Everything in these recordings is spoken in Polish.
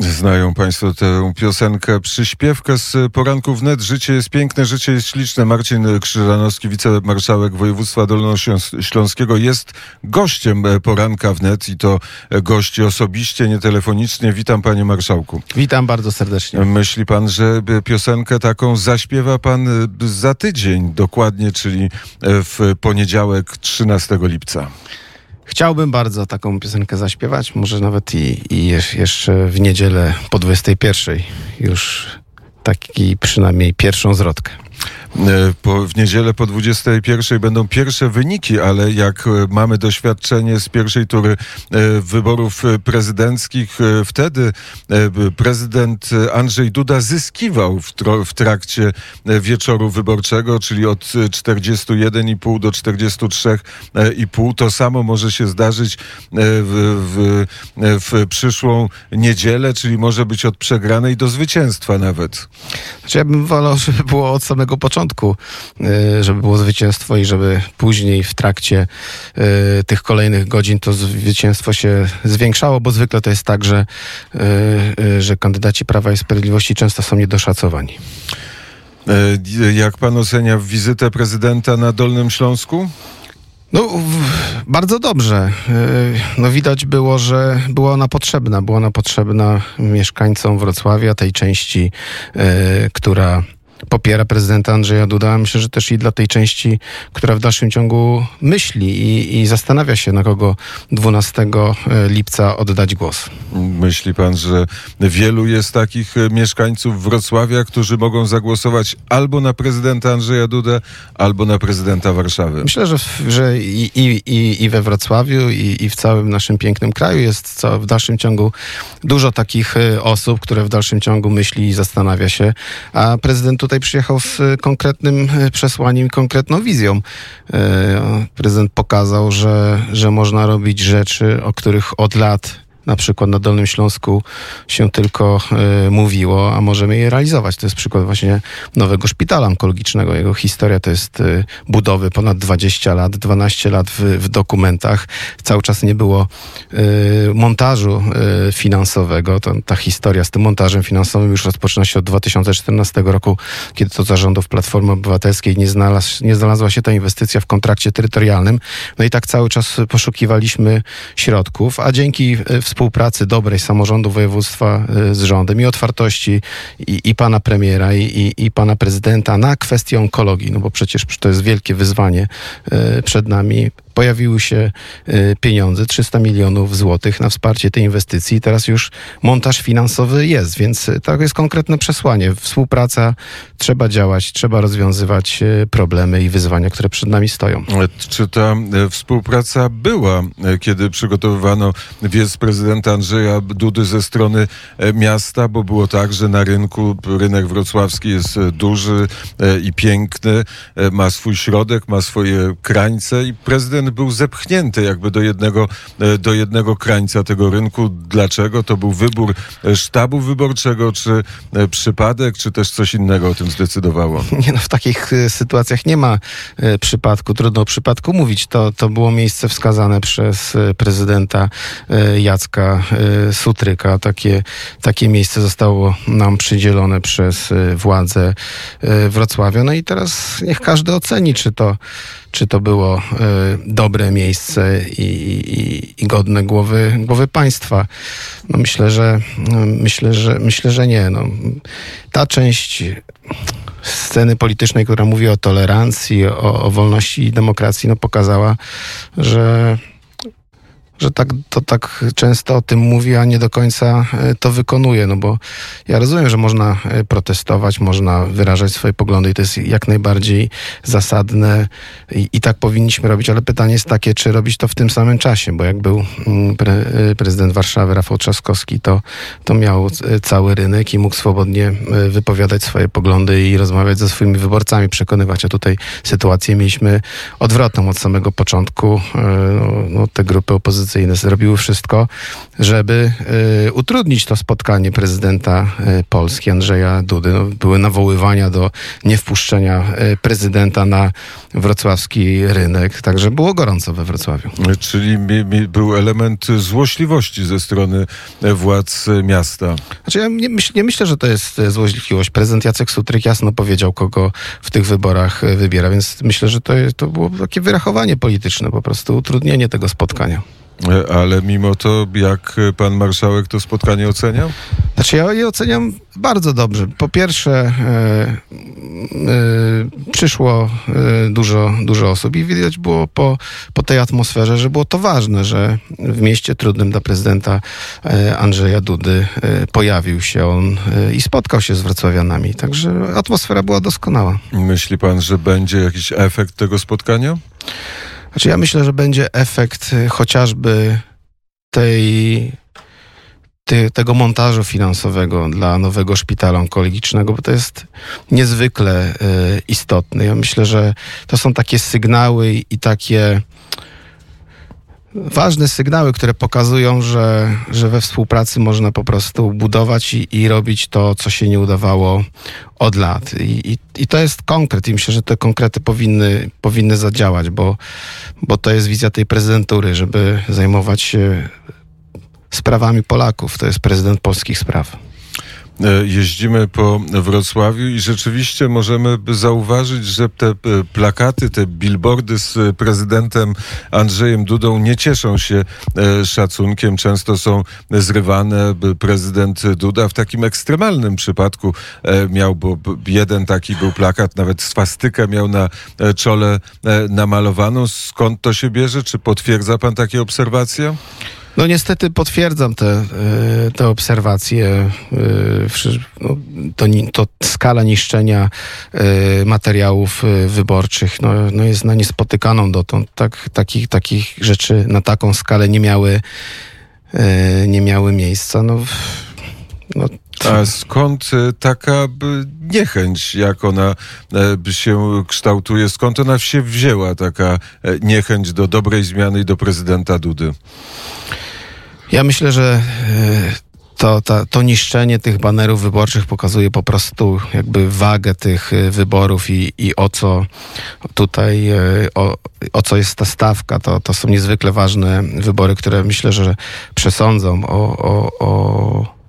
Znają Państwo tę piosenkę, przyśpiewkę z poranków wnet. Życie jest piękne, życie jest śliczne. Marcin Krzyżanowski, wicemarszałek województwa dolnośląskiego jest gościem poranka wnet i to gość osobiście, nie telefonicznie. Witam Panie Marszałku. Witam bardzo serdecznie. Myśli Pan, że piosenkę taką zaśpiewa Pan za tydzień dokładnie, czyli w poniedziałek 13 lipca? Chciałbym bardzo taką piosenkę zaśpiewać, może nawet i, i jeszcze w niedzielę po 21 już taki przynajmniej pierwszą zwrotkę. E, po, w niedzielę po 21 będą pierwsze wyniki, ale jak e, mamy doświadczenie z pierwszej tury e, wyborów prezydenckich, wtedy prezydent Andrzej Duda zyskiwał w, w trakcie wieczoru wyborczego, czyli od 41,5 do 43,5. To samo może się zdarzyć w, w, w przyszłą niedzielę, czyli może być od przegranej do zwycięstwa nawet. Znaczy ja bym wolał, żeby było od samego początku początku, e, żeby było zwycięstwo i żeby później w trakcie e, tych kolejnych godzin to zwycięstwo się zwiększało, bo zwykle to jest tak, że, e, że kandydaci Prawa i Sprawiedliwości często są niedoszacowani. Jak pan ocenia wizytę prezydenta na Dolnym Śląsku? No, bardzo dobrze. No, widać było, że była ona potrzebna. Była ona potrzebna mieszkańcom Wrocławia, tej części, która popiera prezydenta Andrzeja Duda, myślę, że też i dla tej części, która w dalszym ciągu myśli i, i zastanawia się, na kogo 12 e, lipca oddać głos. Myśli pan, że wielu jest takich e, mieszkańców Wrocławia, którzy mogą zagłosować albo na prezydenta Andrzeja Dudę, albo na prezydenta Warszawy? Myślę, że, że i, i, i we Wrocławiu, i, i w całym naszym pięknym kraju jest co, w dalszym ciągu dużo takich e, osób, które w dalszym ciągu myśli i zastanawia się, a prezydent tutaj przyjechał z konkretnym e, przesłaniem, konkretną wizją. E, prezydent pokazał, że, że można robić rzeczy, o których od lat na przykład na Dolnym Śląsku się tylko y, mówiło, a możemy je realizować. To jest przykład właśnie nowego szpitala onkologicznego. Jego historia to jest y, budowy ponad 20 lat, 12 lat w, w dokumentach. Cały czas nie było y, montażu finansowego. To, ta historia z tym montażem finansowym już rozpoczyna się od 2014 roku, kiedy to zarządów Platformy Obywatelskiej nie, nie znalazła się ta inwestycja w kontrakcie terytorialnym. No i tak cały czas poszukiwaliśmy środków, a dzięki współpracy dobrej samorządu województwa y, z rządem i otwartości i, i pana premiera i, i, i, pana prezydenta na kwestię onkologii, no bo przecież to jest wielkie wyzwanie y, przed nami pojawiły się y, pieniądze, 300 milionów złotych na wsparcie tej inwestycji. Teraz już montaż finansowy jest, więc y, to jest konkretne przesłanie. Współpraca, trzeba działać, trzeba rozwiązywać y, problemy i wyzwania, które przed nami stoją. Czy ta współpraca była, kiedy przygotowywano wiec prezydenta Andrzeja Dudy ze strony miasta, bo było tak, że na rynku rynek wrocławski jest duży i piękny, ma swój środek, ma swoje krańce i prezydent był zepchnięty jakby do jednego, e, do jednego krańca tego rynku. Dlaczego? To był wybór e, sztabu wyborczego, czy e, przypadek, czy też coś innego o tym zdecydowało? Nie no, w takich sytuacjach nie ma przypadku. Trudno o przypadku mówić. To, to było miejsce wskazane przez prezydenta Jacka Sutryka. Takie, takie miejsce zostało nam przydzielone przez władze Wrocławia. No i teraz niech każdy oceni, czy to, czy to było dobre miejsce i, i, i, godne głowy, głowy państwa. No myślę, że myślę, że myślę, że nie. No, ta część sceny politycznej, która mówi o tolerancji, o, o wolności i demokracji, no pokazała, że że tak, to tak często o tym mówi, a nie do końca e, to wykonuje. No bo ja rozumiem, że można e, protestować, można wyrażać swoje poglądy i to jest jak najbardziej zasadne i, i tak powinniśmy robić, ale pytanie jest takie, czy robić to w tym samym czasie, bo jak był mm, pre, e, prezydent Warszawy Rafał Trzaskowski, to, to miał cały rynek i mógł swobodnie wypowiadać swoje poglądy i rozmawiać ze swoimi wyborcami, przekonywać, a tutaj sytuację mieliśmy odwrotną od samego początku. No, no te grupy opozycyjne opozycyjne zrobiły wszystko, żeby y, utrudnić to spotkanie prezydenta y, Polski, Andrzeja Dudy. No, były nawoływania do niewpuszczenia y, prezydenta na wrocławski rynek, także było gorąco we Wrocławiu. Czyli mi, mi był element złośliwości ze strony władz miasta. Znaczy ja nie, myśl, nie myślę, że to jest e, złośliwość. Prezydent Jacek Sutryk jasno powiedział, kogo w tych wyborach e, wybiera, więc myślę, że to, to było takie wyrachowanie polityczne, po prostu utrudnienie tego spotkania. E, ale mimo to, jak pan marszałek to spotkanie oceniał? Znaczy ja je oceniam bardzo dobrze. Po pierwsze, e, e, przyszło e, dużo, dużo osób i widać było po, po tej atmosferze, że było to ważne, że w mieście trudnym dla prezydenta e, Andrzeja Dudy pojawił się on i spotkał się z wrocławianami. Także atmosfera była doskonała. Myśli pan, że będzie jakiś efekt tego spotkania? Znaczy ja myślę, że będzie efekt y, chociażby tej, tego montażu finansowego dla nowego szpitala onkologicznego, bo to jest niezwykle y, istotne. Ja myślę, że to są takie sygnały i takie ważne sygnały, które pokazują, że, że we współpracy można po prostu budować i, i robić to, co się nie udawało od lat. I, i, I to jest konkret i myślę, że te konkrety powinny, powinny zadziałać, bo, bo to jest wizja tej prezydentury, żeby zajmować się sprawami Polaków. To jest prezydent polskich spraw. E, jeździmy po Wrocławiu i rzeczywiście możemy zauważyć, że te e, plakaty, te billboardy z prezydentem Andrzejem Dudą nie cieszą się e, szacunkiem. Często są zrywane. Prezydent Duda w takim ekstremalnym przypadku miał, bo jeden taki był plakat, nawet swastykę miał na czole namalowaną. Skąd to się bierze? Czy potwierdza pan takie obserwacje? No niestety potwierdzam te, e, te obserwacje. E, no, to, to skala niszczenia e, materiałów wyborczych no, no jest na niespotykaną dotąd. Tak, takich, takich rzeczy na taką skalę nie miały, nie miały miejsca. No, no, a skąd taka niechęć, jak ona się kształtuje? Skąd ona się wzięła, taka niechęć do dobrej zmiany i do prezydenta Dudy? Ja myślę, że e, to, to, to niszczenie tych banerów wyborczych pokazuje po prostu jakby wagę tych e, wyborów i, i o co tutaj, e, o, o co jest ta stawka. To, to są niezwykle ważne wybory, które myślę, że przesądzą o, o, o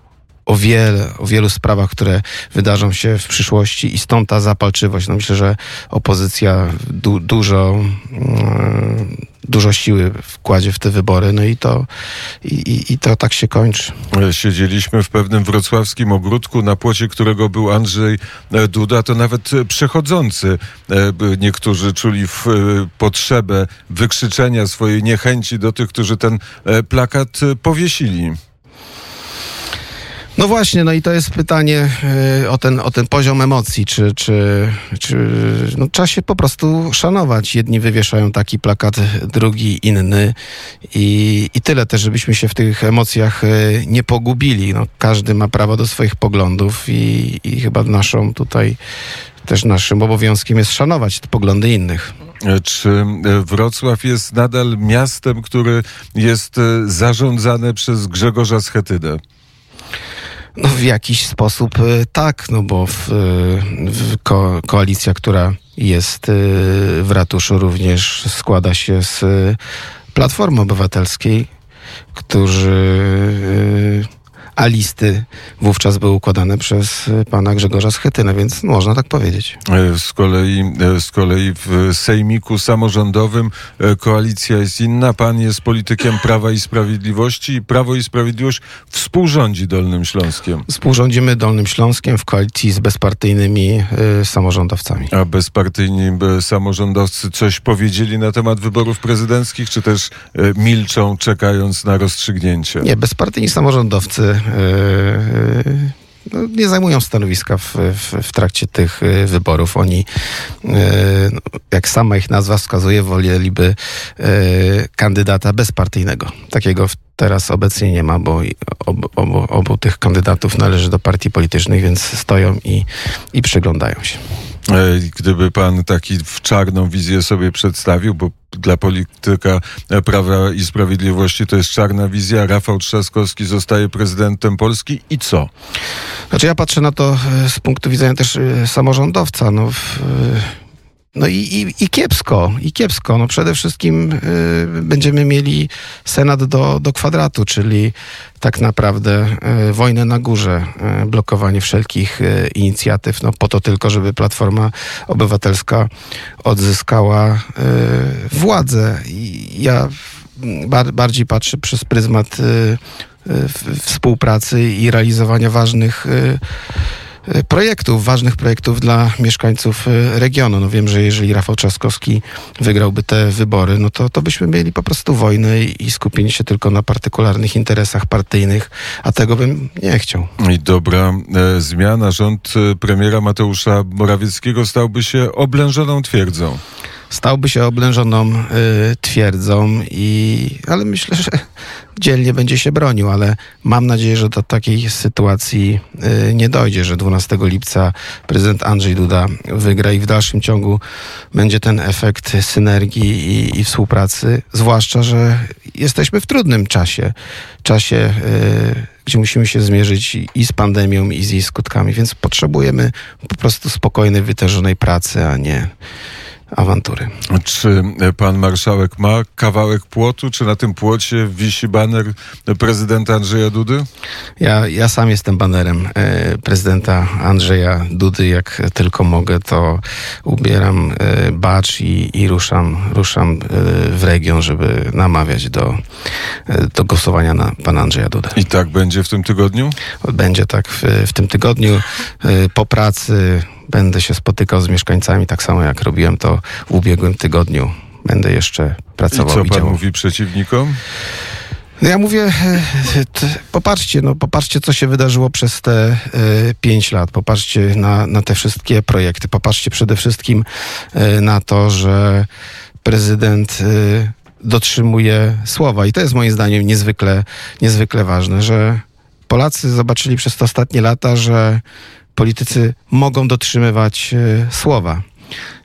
o, wiele, o wielu sprawach, które wydarzą się w przyszłości i stąd ta zapalczywość. No myślę, że opozycja du, dużo, mm, dużo siły wkładzie w te wybory, no i to, i, i to tak się kończy. Siedzieliśmy w pewnym wrocławskim ogródku, na płocie którego był Andrzej Duda, to nawet przechodzący e, niektórzy czuli e, potrzebę wykrzyczenia swojej niechęci do tych, którzy ten e, plakat powiesili. No właśnie, no i to jest pytanie y, o, ten, o ten poziom emocji, czy, czy, czy no, trzeba się po prostu szanować. Jedni wywieszają taki plakat, drugi inny i, i tyle też, żebyśmy się w tych emocjach y, nie pogubili. No, każdy ma prawo do swoich poglądów i, i chyba naszą tutaj też naszym obowiązkiem jest szanować te poglądy innych. Czy Wrocław jest nadal miastem, które jest zarządzane przez Grzegorza Schetynę? No w jakiś sposób y, tak, no bo w, y, w ko koalicja, która jest y, w ratuszu również składa się z Platformy Obywatelskiej, którzy a listy wówczas były układane przez e, pana Grzegorza Schetynę, więc można tak powiedzieć. E, z kolei, e, z kolei w sejmiku samorządowym koalicja jest inna. Pan jest politykiem Prawa i Sprawiedliwości i Prawo i Sprawiedliwość współrządzi Dolnym Śląskiem. Współrządzimy Dolnym Śląskiem w koalicji z bezpartyjnymi y, samorządowcami. A bezpartyjni samorządowcy coś powiedzieli na temat wyborów prezydenckich, czy też y, milczą, czekając na rozstrzygnięcie? Nie, bezpartyjni samorządowcy E, e, no, nie zajmują stanowiska w, w, w, trakcie tych e, wyborów. Oni, no, jak sama ich nazwa wskazuje, woleliby kandydata bezpartyjnego. Takiego teraz obecnie nie ma, bo obu, obu, obu tych kandydatów należy do partii politycznych, więc stoją i, i przyglądają się. E, Gdyby pan taki w czarną wizję sobie przedstawił, bo dla polityka Prawa i Sprawiedliwości to jest czarna wizja, Rafał Trzaskowski zostaje prezydentem Polski i co? Znaczy ja patrzę na to e, z punktu widzenia też e, samorządowca. No, w, e, no i, i, i kiepsko, i kiepsko. No przede wszystkim y, będziemy mieli Senat do, do kwadratu, czyli tak naprawdę y, wojnę na górze, y, blokowanie wszelkich y, inicjatyw, no po to tylko, żeby Platforma Obywatelska odzyskała y, władzę. I ja bar, bardziej patrzę przez pryzmat y, współpracy i realizowania ważnych projektów, ważnych projektów dla mieszkańców y, regionu. No wiem, że jeżeli Rafał Trzaskowski wygrałby te wybory, no to, to byśmy mieli po prostu wojnę i, i skupienie się tylko na partykularnych interesach partyjnych, a tego bym nie chciał. I dobra e, zmiana. Rząd e, premiera Mateusza Morawieckiego stałby się oblężoną twierdzą. Stałby się oblężoną y, twierdzą, i, ale myślę, że dzielnie będzie się bronił, ale mam nadzieję, że do takiej sytuacji y, nie dojdzie, że 12 lipca prezydent Andrzej Duda wygra i w dalszym ciągu będzie ten efekt synergii i, i współpracy, zwłaszcza, że jesteśmy w trudnym czasie, czasie, y, gdzie musimy się zmierzyć i- z pandemią, i z jej skutkami, więc potrzebujemy po prostu spokojnej, wytężonej pracy, a nie awantury. Czy e, pan marszałek ma kawałek płotu, czy na tym płocie wisi baner prezydenta Andrzeja Dudy? Ja, ja sam jestem banerem e, prezydenta Andrzeja Dudy. Jak tylko mogę, to ubieram e, bacz i, i ruszam, ruszam w region, żeby namawiać do, do głosowania na pana Andrzeja Dudę. I tak będzie w tym tygodniu? Będzie tak w, w tym tygodniu. Po pracy będę się spotykał z mieszkańcami, tak samo jak robiłem to w ubiegłym tygodniu. Będę jeszcze I pracował co i pan działał. mówi przeciwnikom? No ja mówię, e, popatrzcie, no popatrzcie, co się wydarzyło przez te e, pięć lat. Popatrzcie na, na te wszystkie projekty. Popatrzcie przede wszystkim e, na to, że prezydent e, dotrzymuje słowa. I to jest moim zdaniem niezwykle, niezwykle ważne, że Polacy zobaczyli przez te ostatnie lata, że politycy mogą dotrzymywać e, słowa.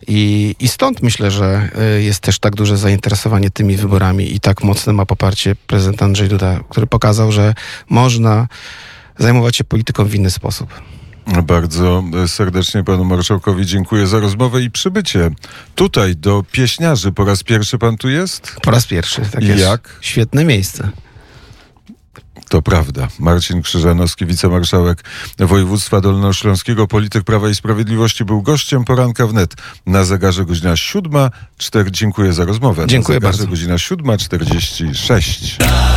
I, I stąd myślę, że y, jest też tak duże zainteresowanie tymi wyborami i tak mocne ma poparcie prezydent Andrzej Duda, który pokazał, że można zajmować się polityką w inny sposób. Bardzo serdecznie panu marszałkowi dziękuję za rozmowę i przybycie tutaj do pieśniarzy. Po raz pierwszy pan tu jest? Po raz pierwszy. Tak jest. jak? Świetne miejsce. To prawda. Marcin Krzyżanowski, wicemarszałek województwa dolnośląskiego, polityk Prawa i Sprawiedliwości, był gościem poranka wnet. Na zegarze godzina 7.04. Dziękuję za rozmowę. Dziękuję Na zegarze bardzo. godzina 7.46.